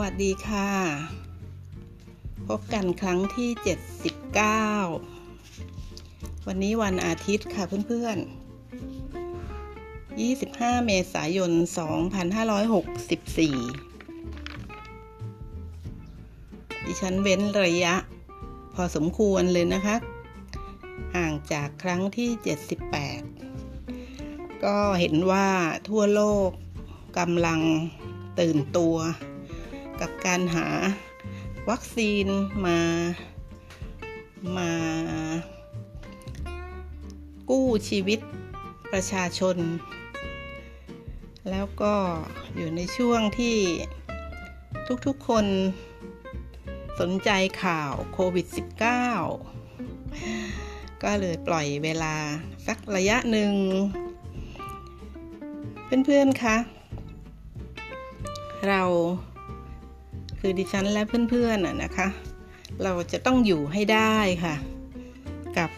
วัสดีค่ะ พบกันครั้งที่ 79 วันนี้วันอาทิตย์ค่ะเพื่อนๆ 25 เมษายน 2564 ดิฉันเว้นระยะ พอสมควรเลยนะคะ ห่างจากครั้งที่ 78 ก็เห็นว่าทั่วโลกกำลังตื่นตัว กับการหาวัคซีนมามากู้ชีวิตประชาชน แล้วก็อยู่ในช่วงที่ทุกๆคนสนใจข่าวโควิด -19 ก็เลยปล่อยเวลาสักระยะหนึ่ง เพื่อนๆคะ เรา คือดิฉันและเพื่อนๆน่ะนะคะ เราจะต้องอยู่ให้ได้ค่ะ กับ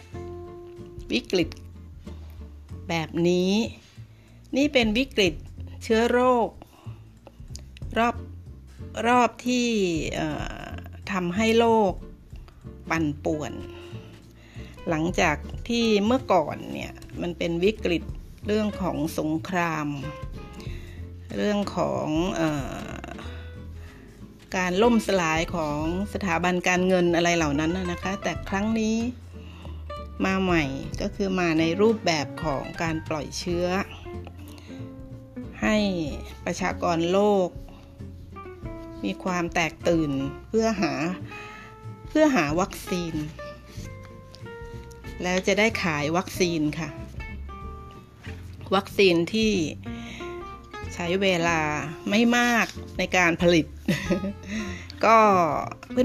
วิกฤต แบบนี้ นี่เป็นวิกฤตเชื้อโรค รอบรอบที่ทำให้โลกปั่นป่วน หลังจากที่เมื่อก่อนเนี่ยมันเป็นวิกฤตเรื่องของสงคราม เรื่องของอ การล่มสลายของสถาบันการเงินอะไรเหล่านั้นนะคะ แต่ครั้งนี้มาใหม่ก็คือมาในรูปแบบของการปล่อยเชื้อ ให้ประชากรโลก มีความแตกตื่นเพื่อหาเพื่อหาวัคซีน แล้วจะได้ขายวัคซีนค่ะ วัคซีนที่ ใช้เวลาไม่มากในการผลิต ก็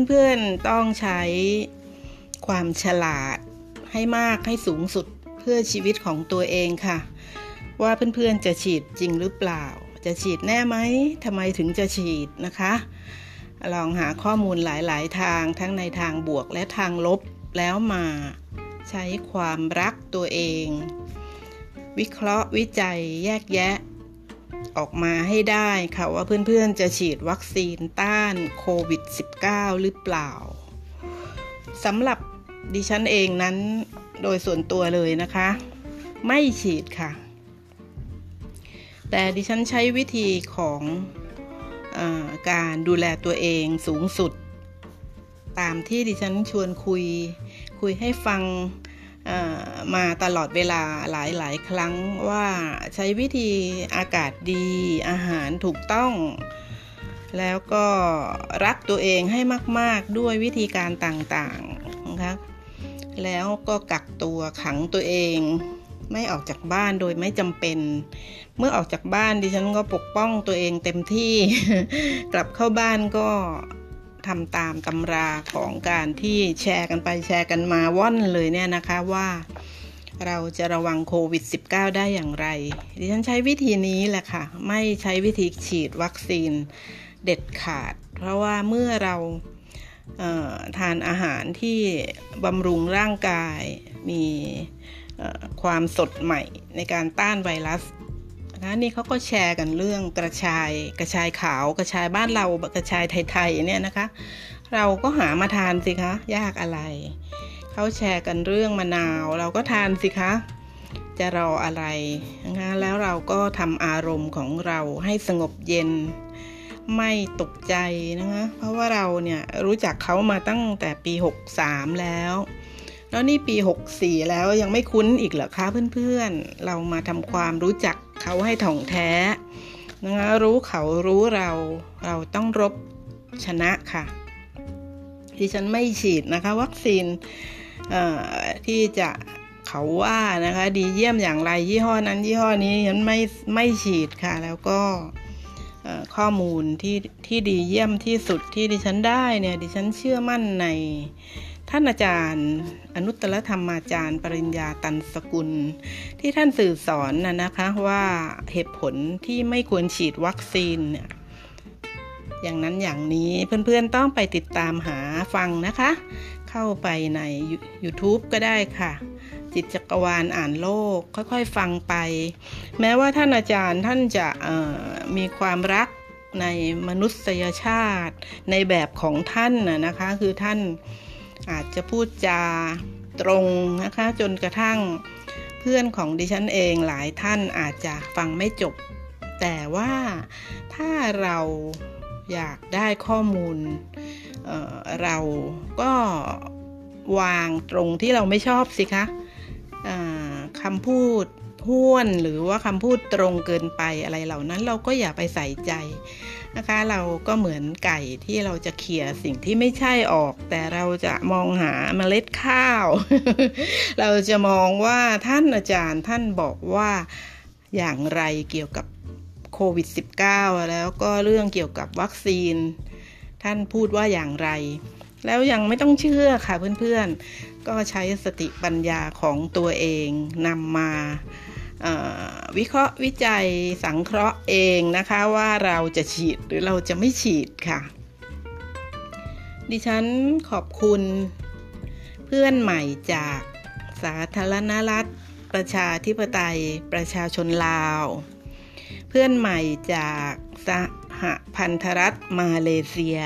เพื่อนๆต้องใช้ความฉลาดให้มากให้สูงสุดเพื่อชีวิตของตัวเองค่ะ ว่าเพื่อนๆจะฉีดจริงหรือเปล่า จะฉีดแน่ไหมทำไมถึงจะฉีดนะคะ ลองหาข้อมูลหลายๆทางทั้งในทางบวกและทางลบแล้วมาใช้ความรักตัวเอง วิเคราะห์วิจัยแยกแยะ ออกมาให้ได้ค่ะว่าเพื่อนๆจะฉีดวัคซีนต้านโควิด -19 หรือเปล่าสำหรับดิฉันเองนั้นโดยส่วนตัวเลยนะคะ ไม่ฉีดค่ะ แต่ดิฉันใช้วิธีของอการดูแลตัวเองสูงสุด ตามที่ดิฉันชวนคุย คุยให้ฟัง มาตลอดเวลาหลายๆ ครั้งว่าใช้วิธีอากาศดีอาหารถูกต้อง แล้วก็รักตัวเองให้มาก ๆ ด้วยวิธีการต่างๆนะคะแล้วก็กักตัวขังตัวเอง ไม่ออกจากบ้านโดยไม่จำเป็น เมื่อออกจากบ้านดิฉันก็ปกป้องตัวเองเต็มที่ กลับเข้าบ้านก็ ทำตามตำราของการที่แชร์กันไปแชร์กันมาว่อนเลยเนี่ยนะคะว่าเราจะระวังโควิด -19 ได้อย่างไร ดิฉันใช้วิธีนี้แหละค่ะ ไม่ใช้วิธีฉีดวัคซีนเด็ดขาด เพราะว่าเมื่อเราทานอาหารที่บำรุงร่างกาย มีความสดใหม่ในการต้านไวรัส นะนี่เขาก็แชร์กันเรื่องกระชายกระชายขาวกระชายบ้านเรากระชายไทยๆเนี่ยนะคะ เราก็หามาทานสิคะยากอะไรเขาแชร์กันเรื่องมะนาว เราก็ทานสิคะ จะรออะไรนะแล้วเราก็ทำอารมณ์ของเราให้สงบเย็นไม่ตกใจนะคะเพราะว่าเราเนี่ยรู้จักเขามาตั้งแต่ปี 63 แล้วแล้วนี่ปี 64 แล้วยังไม่คุ้นอีกเหรอคะเพื่อนๆ เรามาทำความรู้จักเขาให้ถ่องแท้นะคะรู้เขารู้เราเราต้องรบชนะค่ะที่ฉันไม่ฉีดนะคะ วัคซีนที่จะเขาว่านะคะ ดีเยี่ยมอย่างไรยี่ห้อนั้น ยี่ห้อนี้ฉันไม่ไม่ฉีดค่ะ แล้วก็ข้อมูลที่ที่ดีเยี่ยมที่สุดที่ดิฉันได้เนี่ย ดิฉันเชื่อมั่นใน ท่านอาจารย์ อนุตตรธรรมาจารย์ ปริญญาตันสกุล ที่ท่านสื่อสอนนะนะคะว่าเหตุผลที่ไม่ควรฉีดวัคซีนเนี่ยอย่างนั้นอย่างนี้เพื่อนๆต้องไปติดตามหาฟังนะคะ เข้าไปใน YouTube ก็ได้ค่ะ จิตจักรวาลอ่านโลกค่อยๆฟังไป แม้ว่าท่านอาจารย์ท่านจะมีความรักในมนุษยชาติในแบบของท่านนะคะ คือท่าน อาจจะพูดจาตรงนะคะ จนกระทั่งเพื่อนของดิฉันเองหลายท่านอาจจะฟังไม่จบ แต่ว่าถ้าเราอยากได้ข้อมูลเเราก็วางตรงที่เราไม่ชอบสิคะคำพูดห้วนหรือว่าคำพูดตรงเกินไปอะไรเหล่านั้นเราก็อย่าไปใส่ใจ นะคะ เราก็เหมือนไก่ที่เราจะเขี่ยสิ่งที่ไม่ใช่ออก แต่เราจะมองหาเมล็ดข้าว เราจะมองว่าท่านอาจารย์ท่านบอกว่าอย่างไรเกี่ยวกับโควิด -19 แล้วก็เรื่องเกี่ยวกับวัคซีน ท่านพูดว่าอย่างไร แล้วยังไม่ต้องเชื่อค่ะเพื่อนๆ ก็ใช้สติปัญญาของตัวเองนำมา วิเคราะห์วิจัยสังเคราะห์เองนะคะว่าเราจะฉีดหรือเราจะไม่ฉีดค่ะ ดิฉันขอบคุณเพื่อนใหม่จากสาธารณรัฐ ประชาธิปไตยประชาชนลาว เพื่อนใหม่จากสหพันธรัฐมาเลเซีย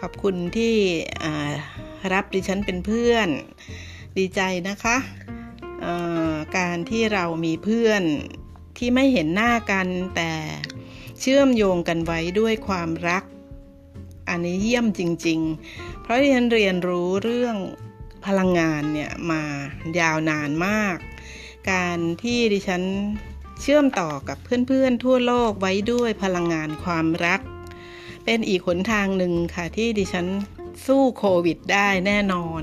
ขอบคุณที่รับดิฉันเป็นเพื่อนดีใจนะคะ การที่เรามีเพื่อนที่ไม่เห็นหน้ากันแต่เชื่อมโยงกันไว้ด้วยความรัก อันนี้เยี่ยมจริง ๆ เพราะที่ฉันเรียนรู้เรื่องพลังงานเนี่ยมายาวนานมาก การที่ดิฉันเชื่อมต่อกับเพื่อนๆ ทั่วโลกไว้ด้วยพลังงานความรัก เป็นอีกหนทางหนึ่งค่ะที่ดิฉัน สู้โควิดได้แน่นอน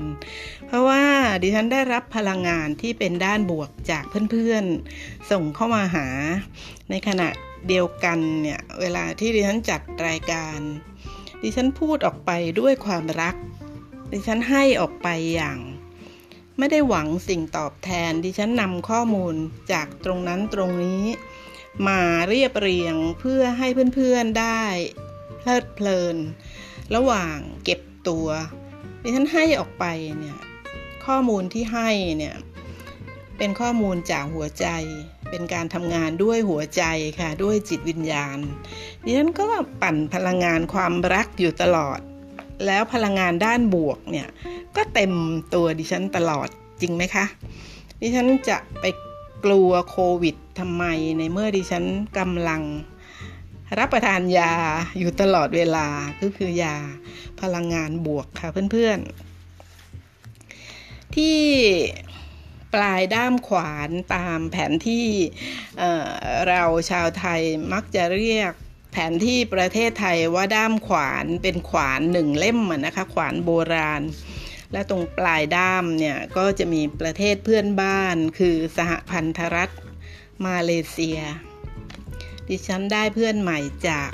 เพราะว่าดิฉันได้รับพลังงานที่เป็นด้านบวกจากเพื่อนๆ ส่งเข้ามาหา ในขณะเดียวกันเนี่ย เวลาที่ดิฉันจัดรายการ ดิฉันพูดออกไปด้วยความรัก ดิฉันให้ออกไปอย่าง ไม่ได้หวังสิ่งตอบแทน ดิฉันนำข้อมูลจากตรงนั้นตรงนี้ มาเรียบเรียงเพื่อให้เพื่อนๆได้เพลิดเพลิน ระหว่างเก็บ ตัวดิฉันให้ออกไปเนี่ยข้อมูลที่ให้เนี่ยเป็นข้อมูลจากหัวใจ เป็นการทำงานด้วยหัวใจค่ะด้วยจิตวิญญาณดิฉันก็ปั่นพลังงานความรักอยู่ตลอด แล้วพลังงานด้านบวกเนี่ยก็เต็มตัวดิฉันตลอดจริงไหมคะ ดิฉันจะไปกลัวโควิดทำไมในเมื่อดิฉันกำลัง รับประทานยาอยู่ตลอดเวลาก็คือยาพลังงานบวกค่ะเพื่อนๆ ที่ปลายด้ามขวานตามแผนที่เราชาวไทยมักจะเรียกแผนที่ประเทศไทยว่าด้ามขวานเป็นขวานหนึ่งเล่มนะคะขวานโบราณ และตรงปลายด้ามเนี่ยก็จะมีประเทศเพื่อนบ้านคือสหพันธรัฐมาเลเซีย ดิฉันได้เพื่อนใหม่จาก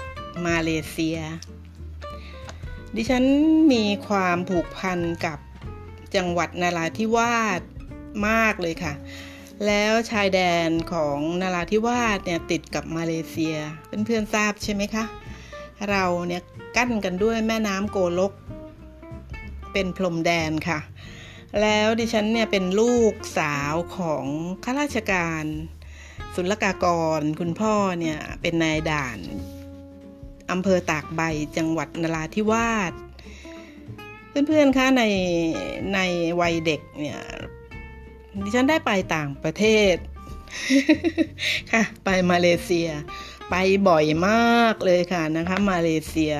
มาเลเซีย ดิฉันมีความผูกพันกับจังหวัดนาราธิวาสมากเลยค่ะ แล้วชายแดนของนาราธิวาสเนี่ยติดกับมาเลเซีย เพื่อนๆทราบใช่ไหมคะ เราเนี่ยกั้นกันด้วยแม่น้ำโกลก เป็นพรมแดนค่ะ แล้วดิฉันเนี่ยเป็นลูกสาวของข้าราชการ ศุลกากร คุณพ่อเนี่ยเป็นนายด่านอำเภอตากใบจังหวัดนราธิวาสเพื่อนๆคะในในวัยเด็กเนี่ยดิฉันได้ไปต่างประเทศค่ะ ไปมาเลเซีย ไปบ่อยมากเลยค่ะนะคะ มาเลเซีย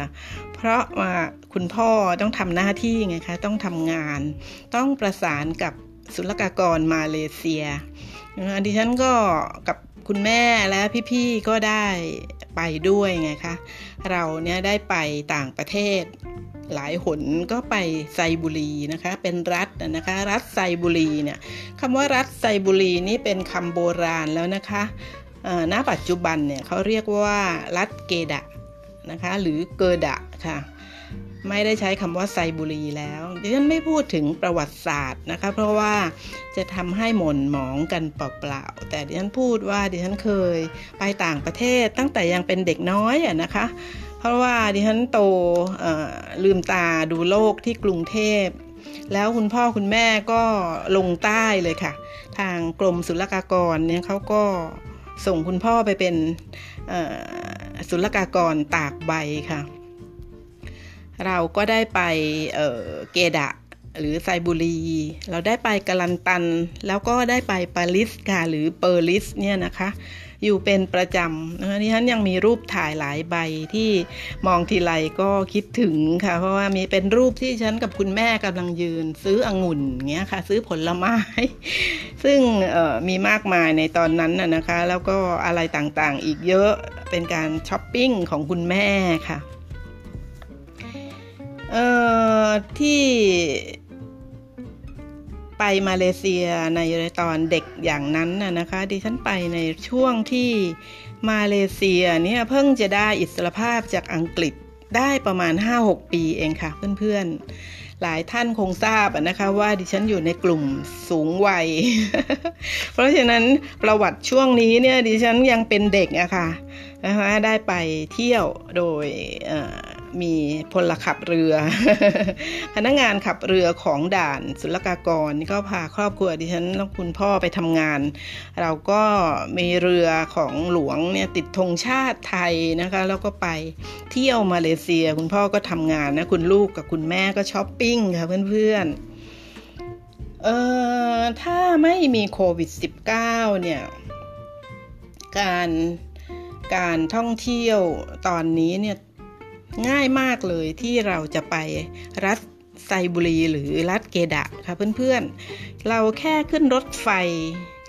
เพราะว่าคุณพ่อต้องทำหน้าที่ไงคะ ต้องทำงาน ต้องประสานกับศุลกากรมาเลเซีย ดิฉันก็กับคุณแม่และพี่ๆก็ได้ไปด้วยไงคะ เราเนี่ยได้ไปต่างประเทศ หลายหนก็ไปไซบุรีนะคะ เป็นรัฐนะคะ รัฐไซบุรีเนี่ยคำว่ารัฐไซบุรีนี่เป็นคำโบราณแล้วนะคะณปัจจุบันเนี่ยเขาเรียกว่ารัฐเกดะนะคะ หรือเกดะค่ะ ไม่ได้ใช้คำว่าไซบุรีแล้วดิฉันไม่พูดถึงประวัติศาสตร์นะคะ เพราะว่าจะทำให้หม่นหมองกันเปล่าๆ แต่ดิฉันพูดว่าดิฉันเคยไปต่างประเทศตั้งแต่ยังเป็นเด็กน้อยอะนะคะ เพราะว่าดิฉันโตลืมตาดูโลกที่กรุงเทพ แล้วคุณพ่อคุณแม่ก็ลงใต้เลยค่ะ ทางกรมศุลกากรเนี่ยเขาก็ส่งคุณพ่อไปเป็นศุลกากรตากใบค่ะ เราก็ได้ไปเเกดะหรือไซบุรี เราได้ไปกาลันตัน แล้วก็ได้ไปปาริสค่ะหรือเปอร์ลิสเนี่ยนะคะ อยู่เป็นประจำนะคะที่ฉันยังมีรูปถ่ายหลายใบที่มองทีไรก็คิดถึงค่ะ เพราะว่ามีเป็นรูปที่ฉันกับคุณแม่กำลังยืน ซื้อองุ่นเงี้ยค่ะ ซื้อผลไม้ ซึ่งมีมากมายในตอนนั้นนะคะ แล้วก็อะไรต่างๆ อีกเยอะเป็นการช้อปปิ้งของคุณแม่ค่ะ ที่ไปมาเลเซียในตอนเด็กอย่างนั้นน่ะนะคะดิฉันไปในช่วงที่มาเลเซียเนี่ยเพิ่งจะได้อิสรภาพจากอังกฤษได้ประมาณ 5-6 ปีเองค่ะเพื่อนๆ หลายท่านคงทราบนะคะว่าดิฉันอยู่ในกลุ่มสูงวัย เพราะฉะนั้นประวัติช่วงนี้เนี่ยดิฉันยังเป็นเด็กอะค่ะนะคะได้ไปเที่ยวโดย มีพลขับเรือ พนักงานขับเรือของด่านศุลกากรก็พาครอบครัวดิฉันแล้วคุณพ่อไปทำงาน เราก็มีเรือของหลวงเนี่ยติดธงชาติไทยนะคะแล้วก็ไปเที่ยวมาเลเซีย คุณพ่อก็ทำงานนะคุณลูกกับคุณแม่ก็ช้อปปิ้งค่ะเพื่อนๆเอ่อถ้าไม่มีโควิด -19 เนี่ยการการท่องเที่ยวตอนนี้เนี่ย ง่ายมากเลยที่เราจะไปรัฐไซบุรีหรือรัฐเกดะค่ะเพื่อนๆ เราแค่ขึ้นรถไฟ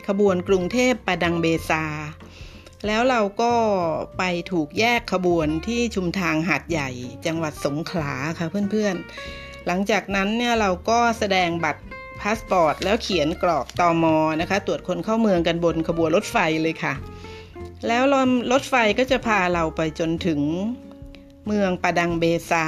ขบวนกรุงเทพปาดังเบซา แล้วเราก็ไปถูกแยกขบวนที่ชุมทางหาดใหญ่ จังหวัดสงขลาค่ะเพื่อนๆ หลังจากนั้นเนี่ยเราก็แสดงบัตรพาสปอร์ต แล้วเขียนกรอกตอมอนะคะ ตรวจคนเข้าเมืองกันบนขบวนรถไฟเลยค่ะ แล้วรถไฟก็จะพาเราไปจนถึง เมืองปาดังเบซา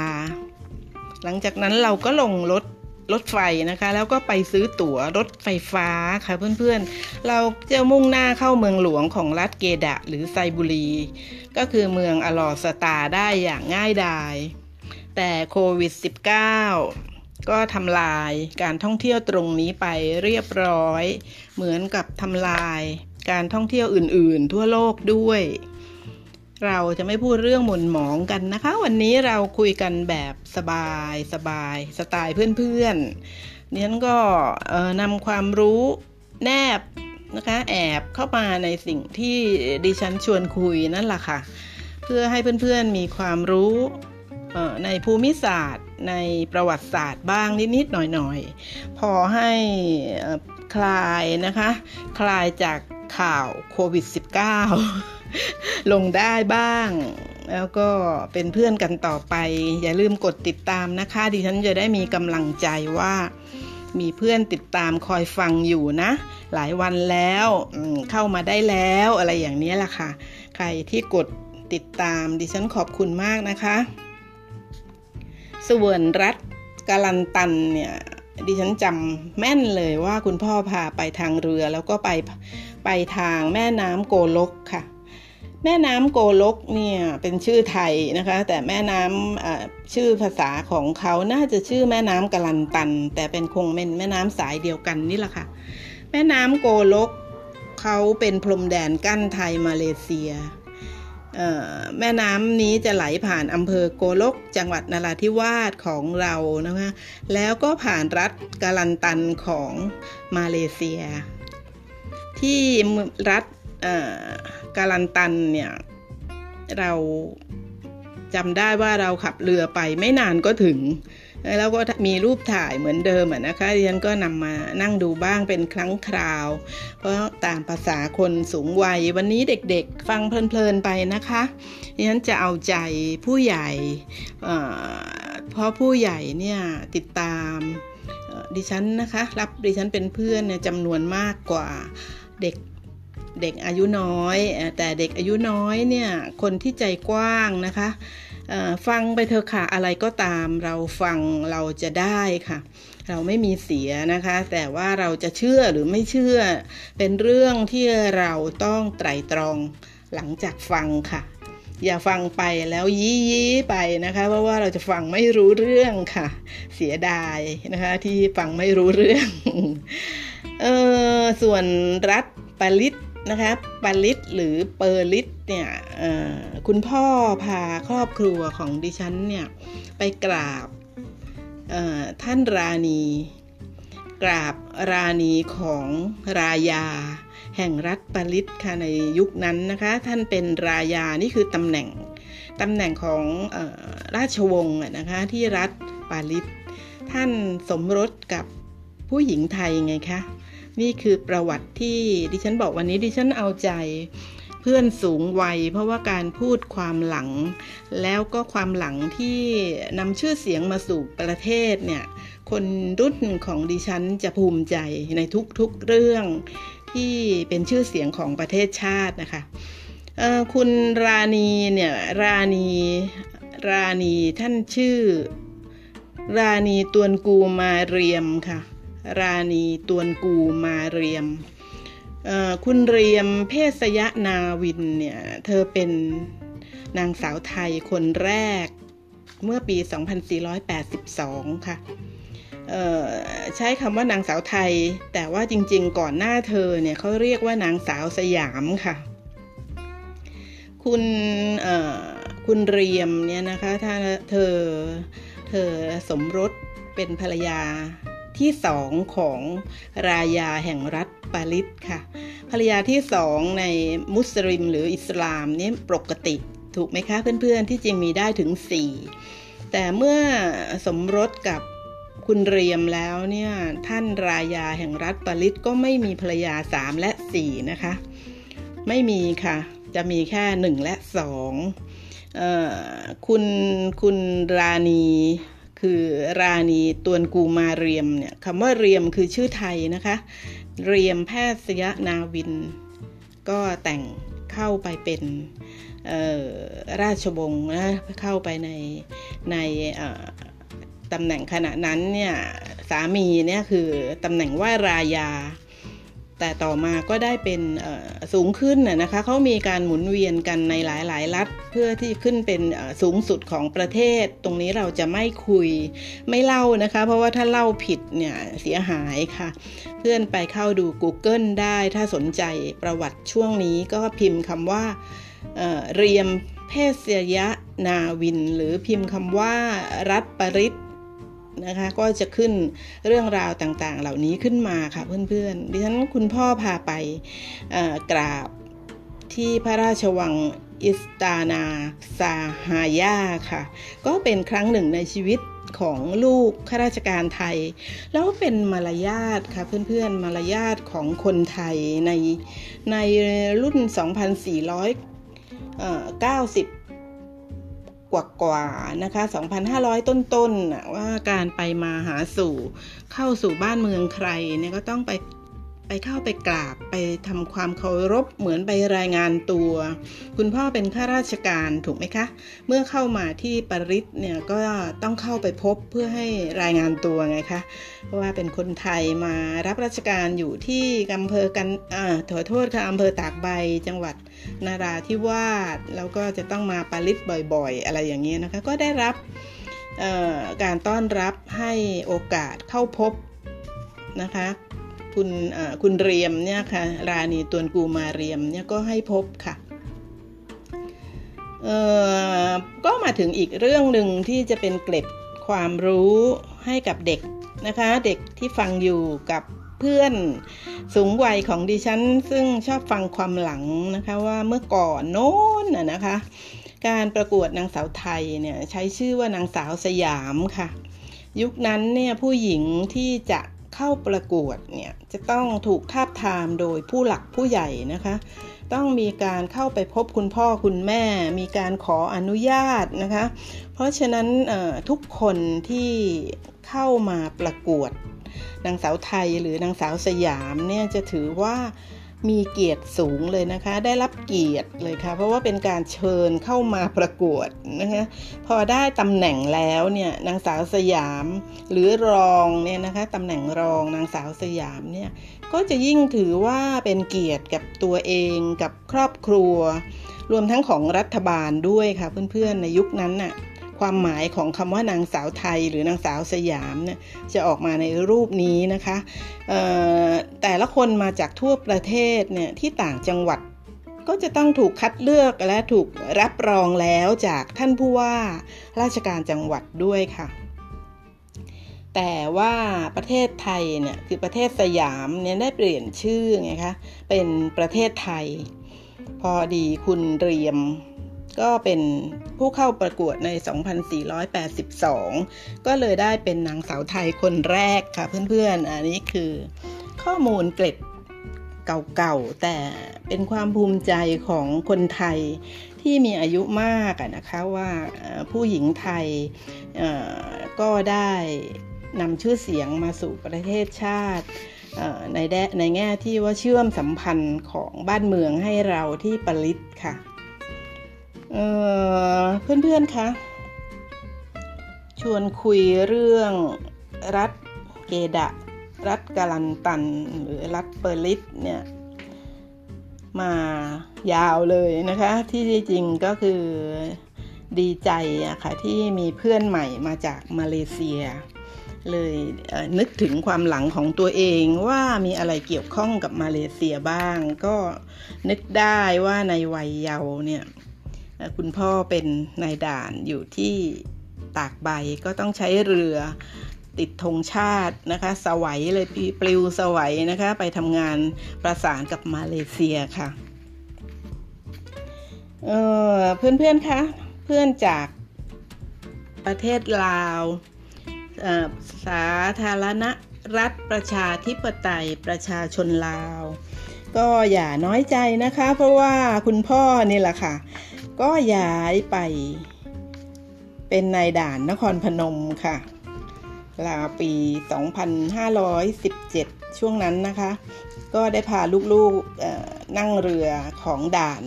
หลังจากนั้นเราก็ลงรถรถไฟนะคะ แล้วก็ไปซื้อตั๋วรถไฟฟ้าค่ะเพื่อนๆ เราจะมุ่งหน้าเข้าเมืองหลวงของรัฐเกดะหรือไซบุรี ก็คือเมืองอลอสตาได้อย่างง่ายดาย แต่โควิด -19 ก็ทำลายการท่องเที่ยวตรงนี้ไปเรียบร้อย เหมือนกับทำลายการท่องเที่ยวอื่นๆ ทั่วโลกด้วย เราจะไม่พูดเรื่องหม่นหมองกันนะคะ วันนี้เราคุยกันแบบสบายสบายสไตล์เพื่อนๆเนี้ยก็นำความรู้แนบนะคะแอบเข้ามาในสิ่งที่ดิฉันชวนคุยนั่นแหละค่ะ เพื่อให้เพื่อนๆมีความรู้ในภูมิศาสตร์ในประวัติศาสตร์บ้างนิดๆหน่อยๆ พอให้คลายนะคะ คลายจากข่าวโควิด -19 ลงได้บ้าง แล้วก็เป็นเพื่อนกันต่อไป อย่าลืมกดติดตามนะคะ ดิฉันจะได้มีกำลังใจว่า มีเพื่อนติดตามคอยฟังอยู่นะ หลายวันแล้วเข้ามาได้แล้วอะไรอย่างนี้แหละค่ะ ใครที่กดติดตาม ดิฉันขอบคุณมากนะคะสวนรัฐกาลันตันเนี่ยดิฉันจำแม่นเลยว่าคุณพ่อพาไปทางเรือแล้วก็ไปไปทางแม่น้ำโกลกค่ะ แม่น้ำโกลกเนี่ยเป็นชื่อไทยนะคะ แต่แม่น้ำชื่อภาษาของเขาน่าจะชื่อแม่น้ำกลันตัน แต่เป็นคงเป็นแม่น้ำสายเดียวกันนี่แหละค่ะ แม่น้ำโกลกเขาเป็นพรมแดนกั้นไทยมาเลเซียแม่น้ำนี้จะไหลผ่านอำเภอโกลก จังหวัดนราธิวาสของเรานะคะแล้วก็ผ่านรัฐกาลันตันของมาเลเซีย ที่รัฐ กาลันตันเนี่ย เราจำได้ว่าเราขับเรือไปไม่นานก็ถึง แล้วก็มีรูปถ่ายเหมือนเดิมนะคะดิฉันก็นำมานั่งดูบ้างเป็นครั้งคราว เพราะตามภาษาคนสูงวัยวันนี้เด็กๆ ฟังเพลินๆไปนะคะดิฉันจะเอาใจผู้ใหญ่เพราะผู้ใหญ่เนี่ยติดตามดิฉันนะคะ รับดิฉันเป็นเพื่อนเนี่ยจำนวนมากกว่าเด็ก เด็กอายุน้อย แต่เด็กอายุน้อยเนี่ยคนที่ใจกว้างนะคะฟังไปเถอะค่ะอะไรก็ตามเราฟังเราจะได้ค่ะ เราไม่มีเสียนะคะ แต่ว่าเราจะเชื่อหรือไม่เชื่อ เป็นเรื่องที่เราต้องไตรตรองหลังจากฟังค่ะ อย่าฟังไปแล้วยี้ยี้ไปนะคะ เพราะว่าเราจะฟังไม่รู้เรื่องค่ะ เสียดายนะคะ ที่ฟังไม่รู้เรื่องเออส่วนรัฐปาริส นะคะปาลิตหรือเปอร์ลิตเนี่ยคุณพ่อพาครอบครัวของดิฉันเนี่ยไปกราบท่านราณี กราบราณีของรายา แห่งรัฐปาลิตค่ะในยุคนั้นนะคะ ท่านเป็นรายานี่คือตำแหน่งตำแหน่งของอราชวงศ์นะคะที่รัฐปาลิต ท่านสมรสกับผู้หญิงไทยไงคะ นี่คือประวัติที่ดิฉันบอกวันนี้ดิฉันเอาใจ เพื่อนสูงวัย เพราะว่าการพูดความหลัง แล้วก็ความหลังที่นำชื่อเสียงมาสู่ประเทศเนี่ยคนรุ่นของดิฉันจะภูมิใจในทุกๆเรื่องที่เป็นชื่อเสียงของประเทศชาตินะคะคุณราณีเนี่ยราณีราณีท่านชื่อ ราณีตวนกูมาเรียมค่ะ ราณีตวนกูมาเรียม คุณเรียมเพศยะนาวินเนี่ย เธอเป็นนางสาวไทยคนแรกเมื่อปี 2482 ค่ะใช้คำว่านางสาวไทย แต่ว่าจริงๆ ก่อนหน้าเธอเนี่ยเขาเรียกว่านางสาวสยามค่ะ คุณคุณเรียมเนี่ยนะคะถ้าเธอเธอสมรสเป็นภรรยา ที่สองของรายาแห่งรัฐปาลิสค่ะ ภรรยาที่สองในมุสลิมหรืออิสลามนี่ปกติถูกไหมคะเพื่อนๆที่จริงมีได้ถึง 4 แต่เมื่อสมรสกับคุณเรียมแล้วเนี่ยท่านรายาแห่งรัฐปาลิสก็ไม่มีภรรยา 3 และ 4 นะคะ ไม่มีค่ะ จะมีแค่ 1 และ2คุณคุณราณี คือราณีตวนกูมาเรียมเนี่ยคำว่าเรียมคือชื่อไทยนะคะ เรียมแพทย์สยนาวิน ก็แต่งเข้าไปเป็นราชวงศ์นะเข้าไปในในตำแหน่งขณะนั้นเนี่ยสามีเนี่ยคือตำแหน่งว่ารายา แต่ต่อมาก็ได้เป็นสูงขึ้นนะคะเขามีการหมุนเวียนกันในหลายๆ รัฐ เพื่อที่ขึ้นเป็นสูงสุดของประเทศ ตรงนี้เราจะไม่คุยไม่เล่านะคะ เพราะว่าถ้าเล่าผิดเนี่ยเสียหายค่ะ เพื่อนไปเข้าดู Google ได้ถ้าสนใจประวัติช่วงนี้ก็พิมพ์คำว่าเรียมเพศยะนาวิน หรือพิมพ์คำว่ารัฐปริศ นะคะก็จะขึ้นเรื่องราวต่างๆ เหล่านี้ขึ้นมาค่ะเพื่อนๆ ดิฉันคุณพ่อพาไปกราบที่พระราชวังอิสตานาซาฮายาค่ะ ก็เป็นครั้งหนึ่งในชีวิตของลูกข้าราชการไทย แล้วเป็นมารยาทค่ะเพื่อนๆ มารยาทของคนไทยในในรุ่น 2490 กว่ากว่านะคะ 2,500 ต้นๆว่าการไปมาหาสู่เข้าสู่บ้านเมืองใครเนี่ยก็ต้องไป ไปเข้าไปกราบไปทำความเคารพเหมือนไปรายงานตัว คุณพ่อเป็นข้าราชการถูกไหมคะ เมื่อเข้ามาที่ปริศเนี่ยก็ต้องเข้าไปพบเพื่อให้รายงานตัวไงคะเพราะว่าเป็นคนไทยมารับราชการอยู่ที่อำเภอกันอ่าถอโทษค่ะอำเภอตากใบจังหวัดนาราธิวาสแล้วก็จะต้องมาปริศบ่อยๆ อะไรอย่างเงี้ยนะคะก็ได้รับการต้อนรับให้โอกาสเข้าพบนะคะ คุณคุณเรียมเนี่ยค่ะราณีตวนกูมาเรียมเนี่ยก็ให้พบค่ะก็มาถึงอีกเรื่องหนึ่งที่จะเป็นเกล็ดความรู้ให้กับเด็กนะคะ เด็กที่ฟังอยู่กับเพื่อนสูงวัยของดิฉัน ซึ่งชอบฟังความหลังนะคะว่าเมื่อก่อนโน้นนะคะ การประกวดนางสาวไทยเนี่ยใช้ชื่อว่านางสาวสยามค่ะ ยุคนั้นเนี่ยผู้หญิงที่จะ เข้าประกวดเนี่ยจะต้องถูกทาบทามโดยผู้หลักผู้ใหญ่นะคะ ต้องมีการเข้าไปพบคุณพ่อคุณแม่ มีการขออนุญาตนะคะ เพราะฉะนั้นทุกคนที่เข้ามาประกวดนางสาวไทยหรือนางสาวสยามเนี่ยจะถือว่า มีเกียรติสูงเลยนะคะ ได้รับเกียรติเลยค่ะ เพราะว่าเป็นการเชิญเข้ามาประกวดนะคะพอได้ตำแหน่งแล้วเนี่ยนางสาวสยามหรือรองเนี่ยนะคะตำแหน่งรองนางสาวสยามเนี่ยก็จะยิ่งถือว่าเป็นเกียรติกับตัวเองกับครอบครัว รวมทั้งของรัฐบาลด้วยค่ะเพื่อนๆในยุคนั้นน่ะ ความหมายของคำว่านางสาวไทยหรือนางสาวสยามเนี่ยจะออกมาในรูปนี้นะคะแต่ละคนมาจากทั่วประเทศเนี่ยที่ต่างจังหวัดก็จะต้องถูกคัดเลือกและถูกรับรองแล้วจากท่านผู้ว่าราชการจังหวัดด้วยค่ะ แต่ว่าประเทศไทยเนี่ยคือประเทศสยามเนี่ยได้เปลี่ยนชื่อไงคะเป็นประเทศไทย พอดีคุณเรียม ก็เป็นผู้เข้าประกวดใน 2482 ก็เลยได้เป็นนางสาวไทยคนแรกค่ะเพื่อนๆ อันนี้คือข้อมูลเกร็ดเก่าๆ แต่เป็นความภูมิใจของคนไทยที่มีอายุมากนะคะว่าผู้หญิงไทยก็ได้นำชื่อเสียงมาสู่ประเทศชาติในในแง่ที่ว่าเชื่อมสัมพันธ์ของบ้านเมืองให้เราที่ปริศค่ะ เพื่อนๆคะชวนคุยเรื่องรัฐเกดะห์ รัฐกาลันตัน หรือรัฐเปอร์ลิสเนี่ยมายาวเลยนะคะ ที่จริงก็คือดีใจอะค่ะที่มีเพื่อนใหม่มาจากมาเลเซีย เลยนึกถึงความหลังของตัวเองว่ามีอะไรเกี่ยวข้องกับมาเลเซียบ้าง ก็นึกได้ว่าในวัยเยาว์เนี่ย คุณพ่อเป็นนายด่านอยู่ที่ตากใบก็ต้องใช้เรือติดธงชาตินะคะ สวัยเลยปลิวสวัยนะคะ ไปทำงานประสานกับมาเลเซียค่ะเเพื่อนๆคะเพื่อนจากประเทศลาวสาธารณรัฐประชาธิปไตยประชาชนลาว ก็อย่าน้อยใจนะคะ เพราะว่าคุณพ่อนี่แหละค่ะ ก็ย้ายไป เป็นนายด่านนครพนมค่ะลาปี 2517 ช่วงนั้นนะคะ ก็ได้พาลูกๆนั่งเรือของด่าน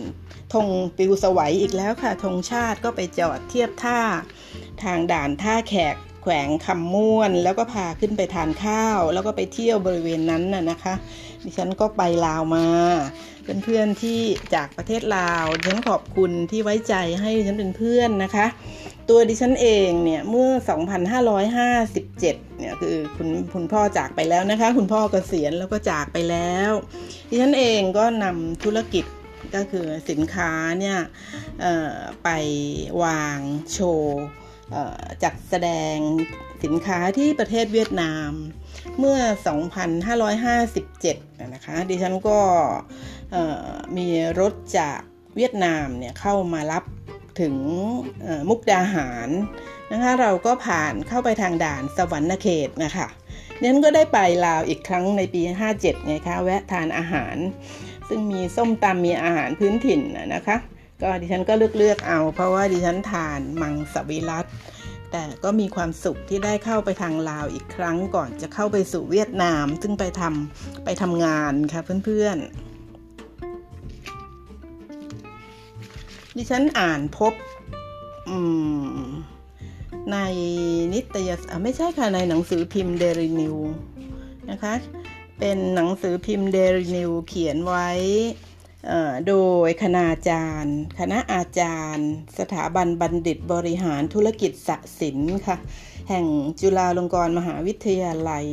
ธงปิวสวัยอีกแล้วค่ะธงชาติก็ไปจอดเทียบท่าทางด่านท่าแขก แขวงคำม่วน แล้วก็พาขึ้นไปทานข้าว แล้วก็ไปเที่ยวบริเวณนั้นน่ะนะคะ ดิฉันก็ไปลาวมา เพื่อนๆที่จากประเทศลาวฉันขอบคุณที่ไว้ใจให้ฉันเป็นเพื่อนนะคะ ตัวดิฉันเองเนี่ยเมื่อ 2557 เนี่ยคือคุณคุณพ่อจากไปแล้วนะคะ คุณพ่อเกษียณแล้วก็จากไปแล้ว ดิฉันเองก็นำธุรกิจก็คือสินค้าเนี่ยไปวางโชว์ จัดแสดงสินค้าที่ประเทศเวียดนาม เมื่อ 2557 นะคะ ดิฉันก็มีรถจากเวียดนามเนี่ยเข้ามารับถึงมุกดาหารนะคะเราก็ผ่านเข้าไปทางด่านสวรรณเขตนะคะนั้นก็ได้ไปลาวอีกครั้งในปี 57 ไงคะ แวะทานอาหาร ซึ่งมีส้มตำมีอาหารพื้นถิ่นนะคะ ก็ดิฉันก็เลือกเลือกเอา เพราะว่าดิฉันทานมังสวิรัตแต่ก็มีความสุขที่ได้เข้าไปทางลาวอีกครั้งก่อนจะเข้าไปสู่เวียดนาม ซึ่งไปทำไปทำงานค่ะเพื่อนๆ ดิฉันอ่านพบในนิตยสารไม่ใช่ค่ะในหนังสือพิมพ์เดลินิวนะคะ เป็นหนังสือพิมพ์เดลินิวเขียนไว้ โดยคณาจารย์ คณะอาจารย์ สถาบันบัณฑิตบริหารธุรกิจสศิลค่ะ แห่งจุฬาลงกรณ์มหาวิทยาลัย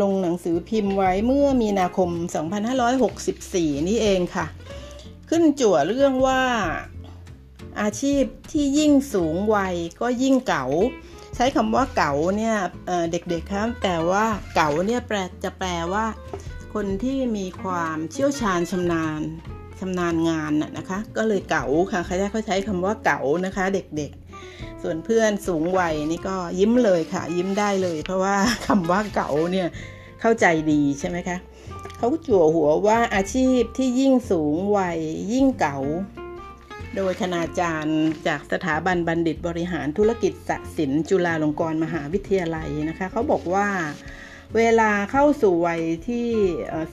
ลงหนังสือพิมพ์ไว้เมื่อมีนาคม 2564 นี่เองค่ะ ขึ้นจั่วเรื่องว่าอาชีพที่ยิ่งสูงวัยก็ยิ่งเก๋าใช้คำว่าเก๋าเนี่ยเด็กๆครับแต่ว่าเก๋าเนี่ยแปลจะแปลว่า คนที่มีความเชี่ยวชาญชำนาญชำนาญงานน่ะนะคะ ก็เลยเก๋าค่ะเขาเขาใช้คำว่าเก๋านะคะ เด็กๆ ส่วนเพื่อนสูงวัยนี่ก็ยิ้มเลยค่ะ ยิ้มได้เลย เพราะว่าคำว่าเก๋าเนี่ยเข้าใจดีใช่ไหมคะเขาจั่วหัวว่าอาชีพที่ยิ่งสูงวัยยิ่งเก๋าโดยคณาจารย์จากสถาบันบัณฑิตบริหารธุรกิจสศิลป์จุฬาลงกรณ์มหาวิทยาลัยนะคะเขาบอกว่า เวลาเข้าสู่วัยที่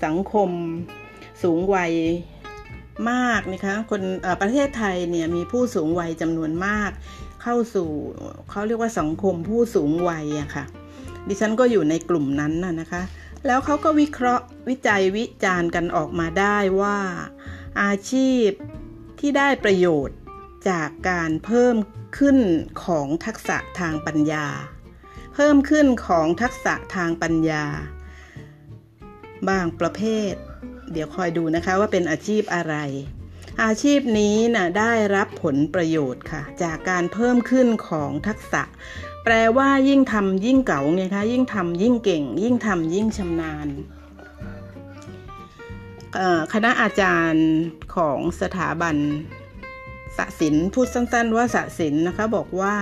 สังคมสูงวัยมากนะคะคนประเทศไทยเนี่ยมีผู้สูงวัยจำนวนมาก เข้าสู่เขาเรียกว่าสังคมผู้สูงวัยอะคะ่ะ ดิฉันก็อยู่ในกลุ่มนั้นน่ะนะคะ แล้วเขาก็วิเคราะห์วิจัยวิจารณ์กันออกมาได้ว่าอาชีพที่ได้ประโยชน์จากการเพิ่มขึ้นของทักษะทางปัญญา เพิ่มขึ้นของทักษะทางปัญญา บางประเภท เดี๋ยวคอยดูนะคะว่าเป็นอาชีพอะไร อาชีพนี้นะได้รับผลประโยชน์ค่ะ จากการเพิ่มขึ้นของทักษะ แปลว่ายิ่งทำยิ่งเก่าไงคะยิ่งทำยิ่งเก่ง ยิ่งทำยิ่งชำนาญคณะอาจารย์ของสถาบัน สศิลพูดสั้นๆ ว่าสศิลนะคะบอกว่า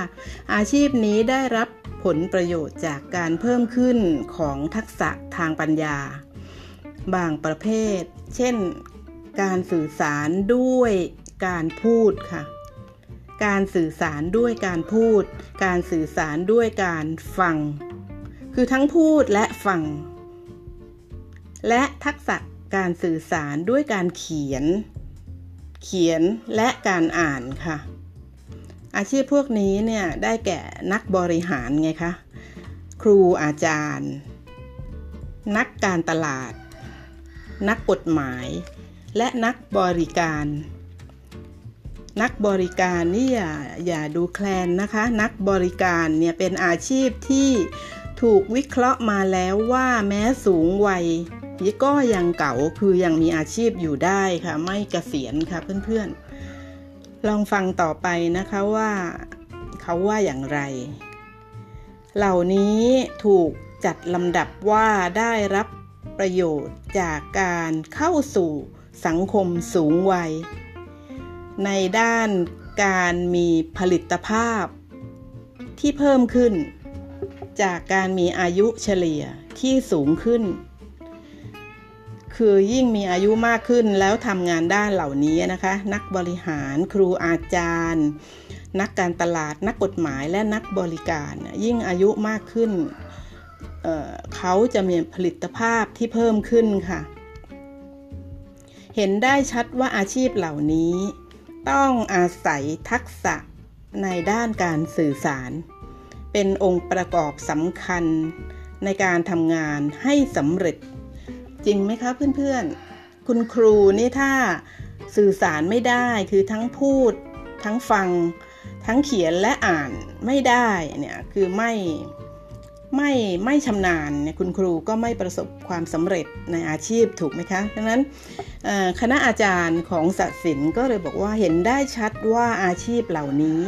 อาชีพนี้ได้รับผลประโยชน์จากการเพิ่มขึ้นของทักษะทางปัญญา บางประเภท เช่น การสื่อสารด้วยการพูดค่ะ การสื่อสารด้วยการพูด การสื่อสารด้วยการฟัง คือทั้งพูดและฟัง และทักษะการสื่อสารด้วยการเขียน เขียนและการอ่านค่ะ อาชีพพวกนี้เนี่ยได้แก่นักบริหารไงคะ ครูอาจารย์ นักการตลาด นักกฎหมาย และนักบริการ นักบริการนี่อย่าอย่าดูแคลนนะคะ นักบริการเนี่ยเป็นอาชีพที่ถูกวิเคราะห์มาแล้วว่าแม้สูงวัย ก็ยังเก่าคือยังมีอาชีพอยู่ได้ค่ะ ไม่เกษียณค่ะเพื่อนๆ ลองฟังต่อไปนะคะว่าเขาว่าอย่างไร เหล่านี้ถูกจัดลำดับว่าได้รับประโยชน์จากการเข้าสู่สังคมสูงวัย ในด้านการมีผลิตภาพที่เพิ่มขึ้น จากการมีอายุเฉลี่ยที่สูงขึ้น คือยิ่งมีอายุมากขึ้นแล้วทำงานด้านเหล่านี้นะคะ นักบริหารครูอาจารย์ นักการตลาดนักกฎหมายและนักบริการ ยิ่งอายุมากขึ้นเเขาจะมีผลิตภาพที่เพิ่มขึ้นค่ะ เห็นได้ชัดว่าอาชีพเหล่านี้ ต้องอาศัยทักษะในด้านการสื่อสาร เป็นองค์ประกอบสำคัญในการทำงานให้สำเร็จ จริงไหมคะเพื่อนๆ คุณครูนี่ถ้าสื่อสารไม่ได้คือทั้งพูด ทั้งฟัง ทั้งเขียนและอ่านไม่ได้เนี่ยคือไม่ไม่ไม่ชำนาญเนี่ยคุณครูก็ไม่ประสบความสำเร็จในอาชีพถูกไหมคะดังนั้นคณะอาจารย์ของศศิลป์ก็เลยบอกว่าเห็นได้ชัดว่าอาชีพเหล่านี้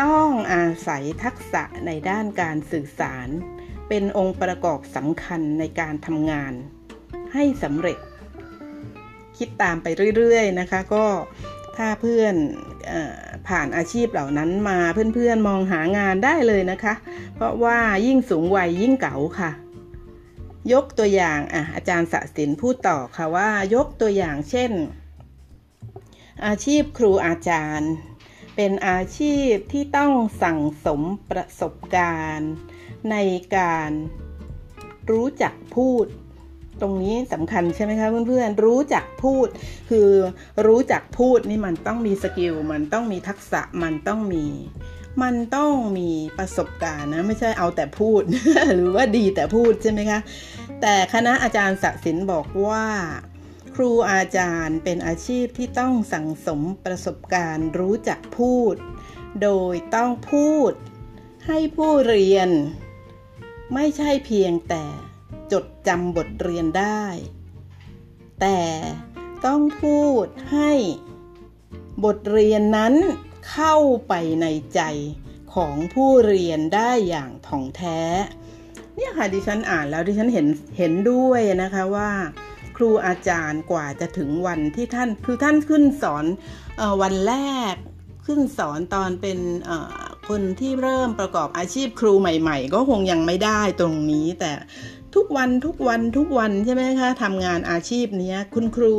ต้องอาศัยทักษะในด้านการสื่อสาร เป็นองค์ประกอบสำคัญในการทำงาน ให้สำเร็จ คิดตามไปเรื่อยๆนะคะ ก็ถ้าเพื่อนอผ่านอาชีพเหล่านั้นมาเพื่อนๆมองหางานได้เลยนะคะ เพราะว่ายิ่งสูงวัยยิ่งเก๋าค่ะ ยกตัวอย่างอะอาจารย์สศินพูดต่อค่ะว่ายกตัวอย่างเช่น อาชีพครูอาจารย์ เป็นอาชีพที่ต้องสั่งสมประสบการณ์ ในการรู้จักพูด ตรงนี้สำคัญใช่ไหมคะเพื่อนๆ รู้จักพูด คือรู้จักพูดนี่มันต้องมีสกิล มันต้องมีทักษะ มันต้องมี มันต้องมีประสบการณ์นะ ไม่ใช่เอาแต่พูด หรือว่าดีแต่พูดใช่ไหมคะ แต่คณะอาจารย์ศักดิ์สินบอกว่า ครูอาจารย์เป็นอาชีพที่ต้องสั่งสมประสบการณ์ รู้จักพูด โดยต้องพูดให้ผู้เรียน ไม่ใช่เพียงแต่ จดจำบทเรียนได้ แต่ต้องพูดให้บทเรียนนั้นเข้าไปในใจของผู้เรียนได้อย่างถ่องแท้ เนี่ยค่ะดิฉันอ่านแล้วดิฉันเห็นเห็นด้วยนะคะว่า ครูอาจารย์กว่าจะถึงวันที่ท่านคือท่านขึ้นสอนอวันแรกขึ้นสอนตอนเป็นคนที่เริ่มประกอบอาชีพครูใหม่ ๆ ก็คงยังไม่ได้ตรงนี้ แต่ ทุกวันทุกวันทุกวันใช่ไหมคะทำงานอาชีพนี้คุณครู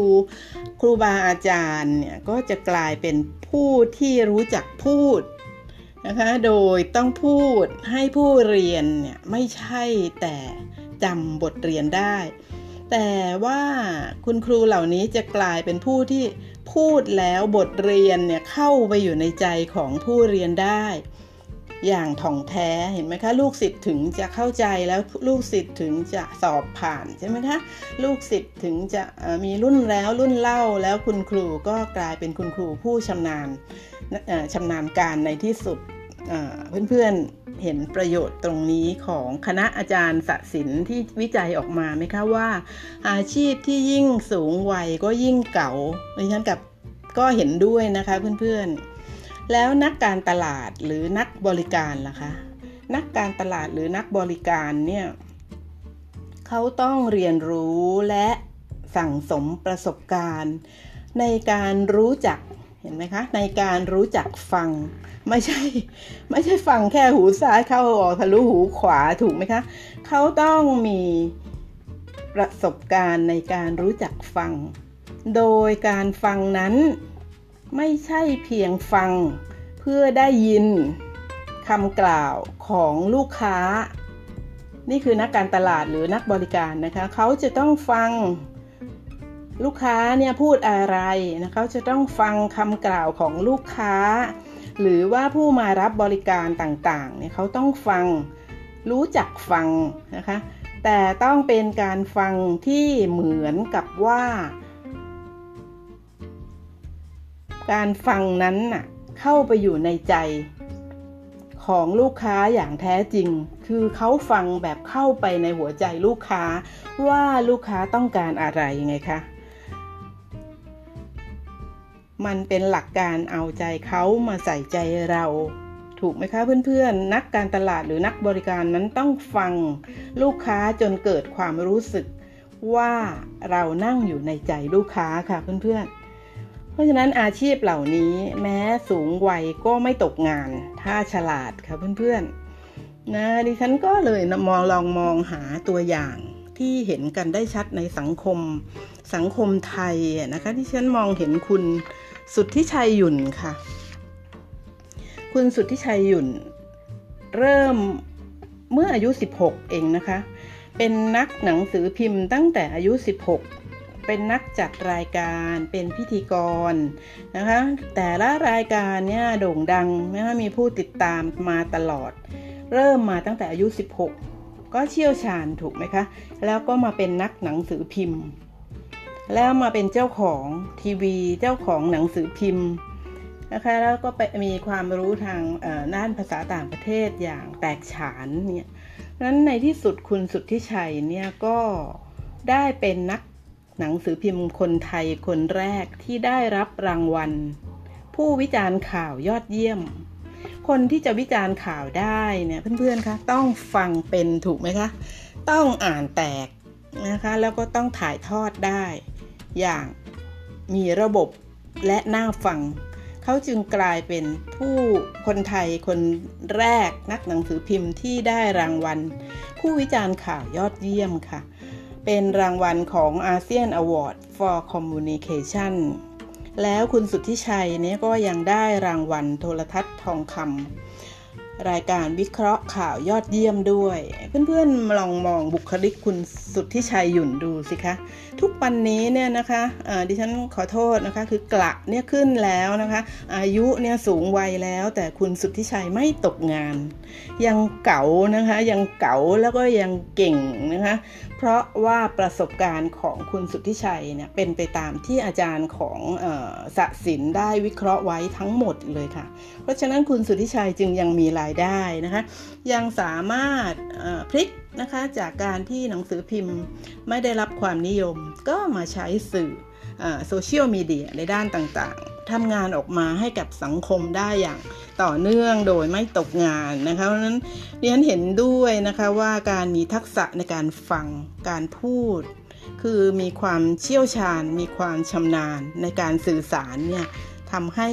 ครูบาอาจารย์เนี่ยก็จะกลายเป็นผู้ที่รู้จักพูดนะคะโดยต้องพูดให้ผู้เรียนเนี่ยไม่ใช่แต่จำบทเรียนได้ แต่ว่าคุณครูเหล่านี้จะกลายเป็นผู้ที่พูดแล้วบทเรียนเนี่ยเข้าไปอยู่ในใจของผู้เรียนได้ อย่างถ่องแท้เห็นไหมคะ ลูกศิษย์ถึงจะเข้าใจแล้วลูกศิษย์ถึงจะสอบผ่านใช่ไหมคะลูกศิษย์ถึงจะมีรุ่นแล้วรุ่นเล่าแล้วคุณครูก็กลายเป็นคุณครูผู้ชำนาญชำนาญการในที่สุดเพื่อนๆเห็นประโยชน์ตรงนี้ของคณะอาจารย์สศิลที่วิจัยออกมาไหมคะว่า อาชีพที่ยิ่งสูงวัยก็ยิ่งเก่าดิฉันกับก็เห็นด้วยนะคะเพื่อนๆ แล้วนักการตลาดหรือนักบริการล่ะคะ นักการตลาดหรือนักบริการเนี่ยเขาต้องเรียนรู้และสั่งสมประสบการณ์ ในการรู้จักเห็นไหมคะ ในการรู้จักฟังไม่ใช่ ไม่ใช่ฟังแค่หูซ้ายเข้าออกทะลุหูขวาถูกไหมคะเขาต้องมีประสบการณ์ในการรู้จักฟัง โดยการฟังนั้น ไม่ใช่เพียงฟังเพื่อได้ยินคำกล่าวของลูกค้า นี่คือนักการตลาดหรือนักบริการนะคะเขาจะต้องฟังลูกค้าเนี่ยพูดอะไรนะเขาจะต้องฟังคำกล่าวของลูกค้า หรือว่าผู้มารับบริการต่างๆเนี่ยเขาต้องฟังรู้จักฟังนะคะแต่ต้องเป็นการฟังที่เหมือนกับว่า การฟังนั้นน่ะเข้าไปอยู่ในใจ ของลูกค้าอย่างแท้จริง คือเขาฟังแบบเข้าไปในหัวใจลูกค้าว่าลูกค้าต้องการอะไรไงคะมันเป็นหลักการเอาใจเขามาใส่ใจเรา ถูกไหมคะเพื่อนๆ นักการตลาดหรือนักบริการนั้นต้องฟังลูกค้าจนเกิดความรู้สึกว่าเรานั่งอยู่ในใจลูกค้าค่ะเพื่อนๆ เพราะฉะนั้นอาชีพเหล่านี้แม้สูงวัยก็ไม่ตกงาน ถ้าฉลาดค่ะเพื่อนๆนะดิฉันก็เลยมองลองมองหาตัวอย่างที่เห็นกันได้ชัดในสังคมสังคมไทยนะคะที่ฉันมองเห็นคุณสุทธิชัยหยุ่นค่ะ คุณสุทธิชัยหยุ่น เริ่มเมื่ออายุ 16 เองนะคะ เป็นนักหนังสือพิมพ์ตั้งแต่อายุ 16 เป็นนักจัดรายการเป็นพิธีกรนะคะแต่ละรายการเนี่ยโด่งดังนะคะมีผู้ติดตามมาตลอด เริ่มมาตั้งแต่อายุ 16 ก็เชี่ยวชาญถูกไหมคะ แล้วก็มาเป็นนักหนังสือพิมพ์ แล้วมาเป็นเจ้าของทีวีเจ้าของหนังสือพิมพ์นะคะแล้วก็ไปมีความรู้ทางด้านภาษาต่างประเทศอย่างแตกฉานเนี่ยนั้นในที่สุดคุณสุทธิชัยเนี่ยก็ได้เป็นนัก หนังสือพิมพ์คนไทยคนแรกที่ได้รับรางวัล ผู้วิจารณ์ข่าวยอดเยี่ยม คนที่จะวิจารณ์ข่าวได้เนี่ยเพื่อนๆคะต้องฟังเป็นถูกไหมคะ ต้องอ่านแตกนะคะแล้วก็ต้องถ่ายทอดได้ อย่างมีระบบและน่าฟัง เขาจึงกลายเป็นผู้คนไทยคนแรกนักหนังสือพิมพ์ที่ได้รางวัล ผู้วิจารณ์ข่าวยอดเยี่ยมค่ะ เป็นรางวัลของ ASEAN Award for Communication แล้วคุณสุทธิชัยเนี่ยก็ยังได้รางวัลโทรทัศน์ทองคำรายการวิเคราะห์ข่าวยอดเยี่ยมด้วย เพื่อนๆลองมองบุคลิกคุณสุทธิชัยหยุ่นดูสิคะทุกวันนี้เนี่ยนะคะะดิฉันขอโทษนะคะคือกละเนี่ยขึ้นแล้วนะคะ อายุเนี่ยสูงวัยแล้ว แต่คุณสุทธิชัยไม่ตกงาน ยังเก๋านะคะยังเก๋าแล้วก็ยังเก่งนะคะเพราะว่าประสบการณ์ของคุณสุทธิชัยเนี่ยเป็นไปตามที่อาจารย์ของสศินได้วิเคราะห์ไว้ทั้งหมดเลยค่ะ เพราะฉะนั้นคุณสุทธิชัยจึงยังมีรายได้นะคะยังสามารถพลิก นะคะ จากการที่หนังสือพิมพ์ไม่ได้รับความนิยม ก็มาใช้สื่อโซเชียลมีเดียในด้านต่างๆทำงานออกมาให้กับสังคมได้อย่างต่อเนื่องโดยไม่ตกงานนะคะเพราะฉะนั้นเรียนเห็นด้วยนะคะว่าการมีทักษะในการฟังการพูด คือมีความเชี่ยวชาญ มีความชำนาญในการสื่อสารเนี่ยทำให้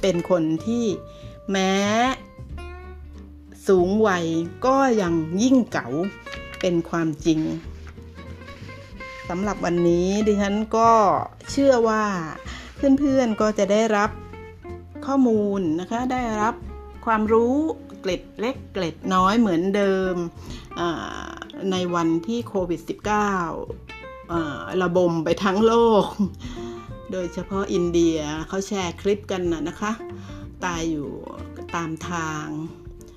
เป็นคนที่แม้ สูงวัยก็ยังยิ่งเก๋าเป็นความจริงสำหรับวันนี้ดิฉันก็เชื่อว่าเพื่อนๆก็จะได้รับข้อมูลนะคะ ได้รับความรู้เกล็ดเล็กเกล็ดน้อยเหมือนเดิมในวันที่โควิด -19 ระบมไปทั้งโลก โดยเฉพาะอินเดียเขาแชร์คลิปกันนะนะคะ ตายอยู่ตามทาง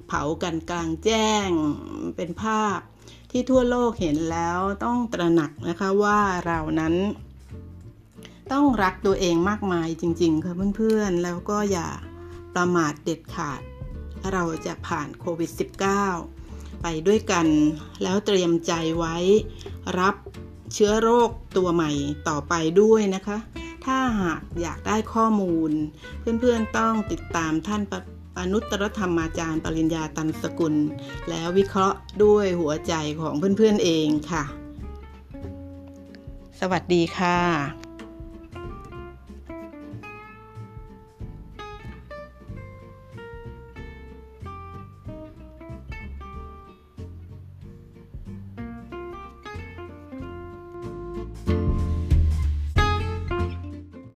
เผากันกลางแจ้งเป็นภาพที่ทั่วโลกเห็นแล้วต้องตระหนักนะคะว่าเรานั้นต้องรักตัวเองมากมายจริง ๆ ค่ะเพื่อนๆ แล้วก็อย่าประมาทเด็ดขาด เราจะผ่านโควิด -19 ไปด้วยกันแล้วเตรียมใจไว้ รับเชื้อโรคตัวใหม่ต่อไปด้วยนะคะ ถ้าหากอยากได้ข้อมูล เพื่อนๆต้องติดตามท่านป อนุตรธรรมอาจารย์ ปริญญาตันสกุล แล้ววิเคราะห์ด้วยหัวใจของเพื่อนๆเองค่ะ สวัสดีค่ะ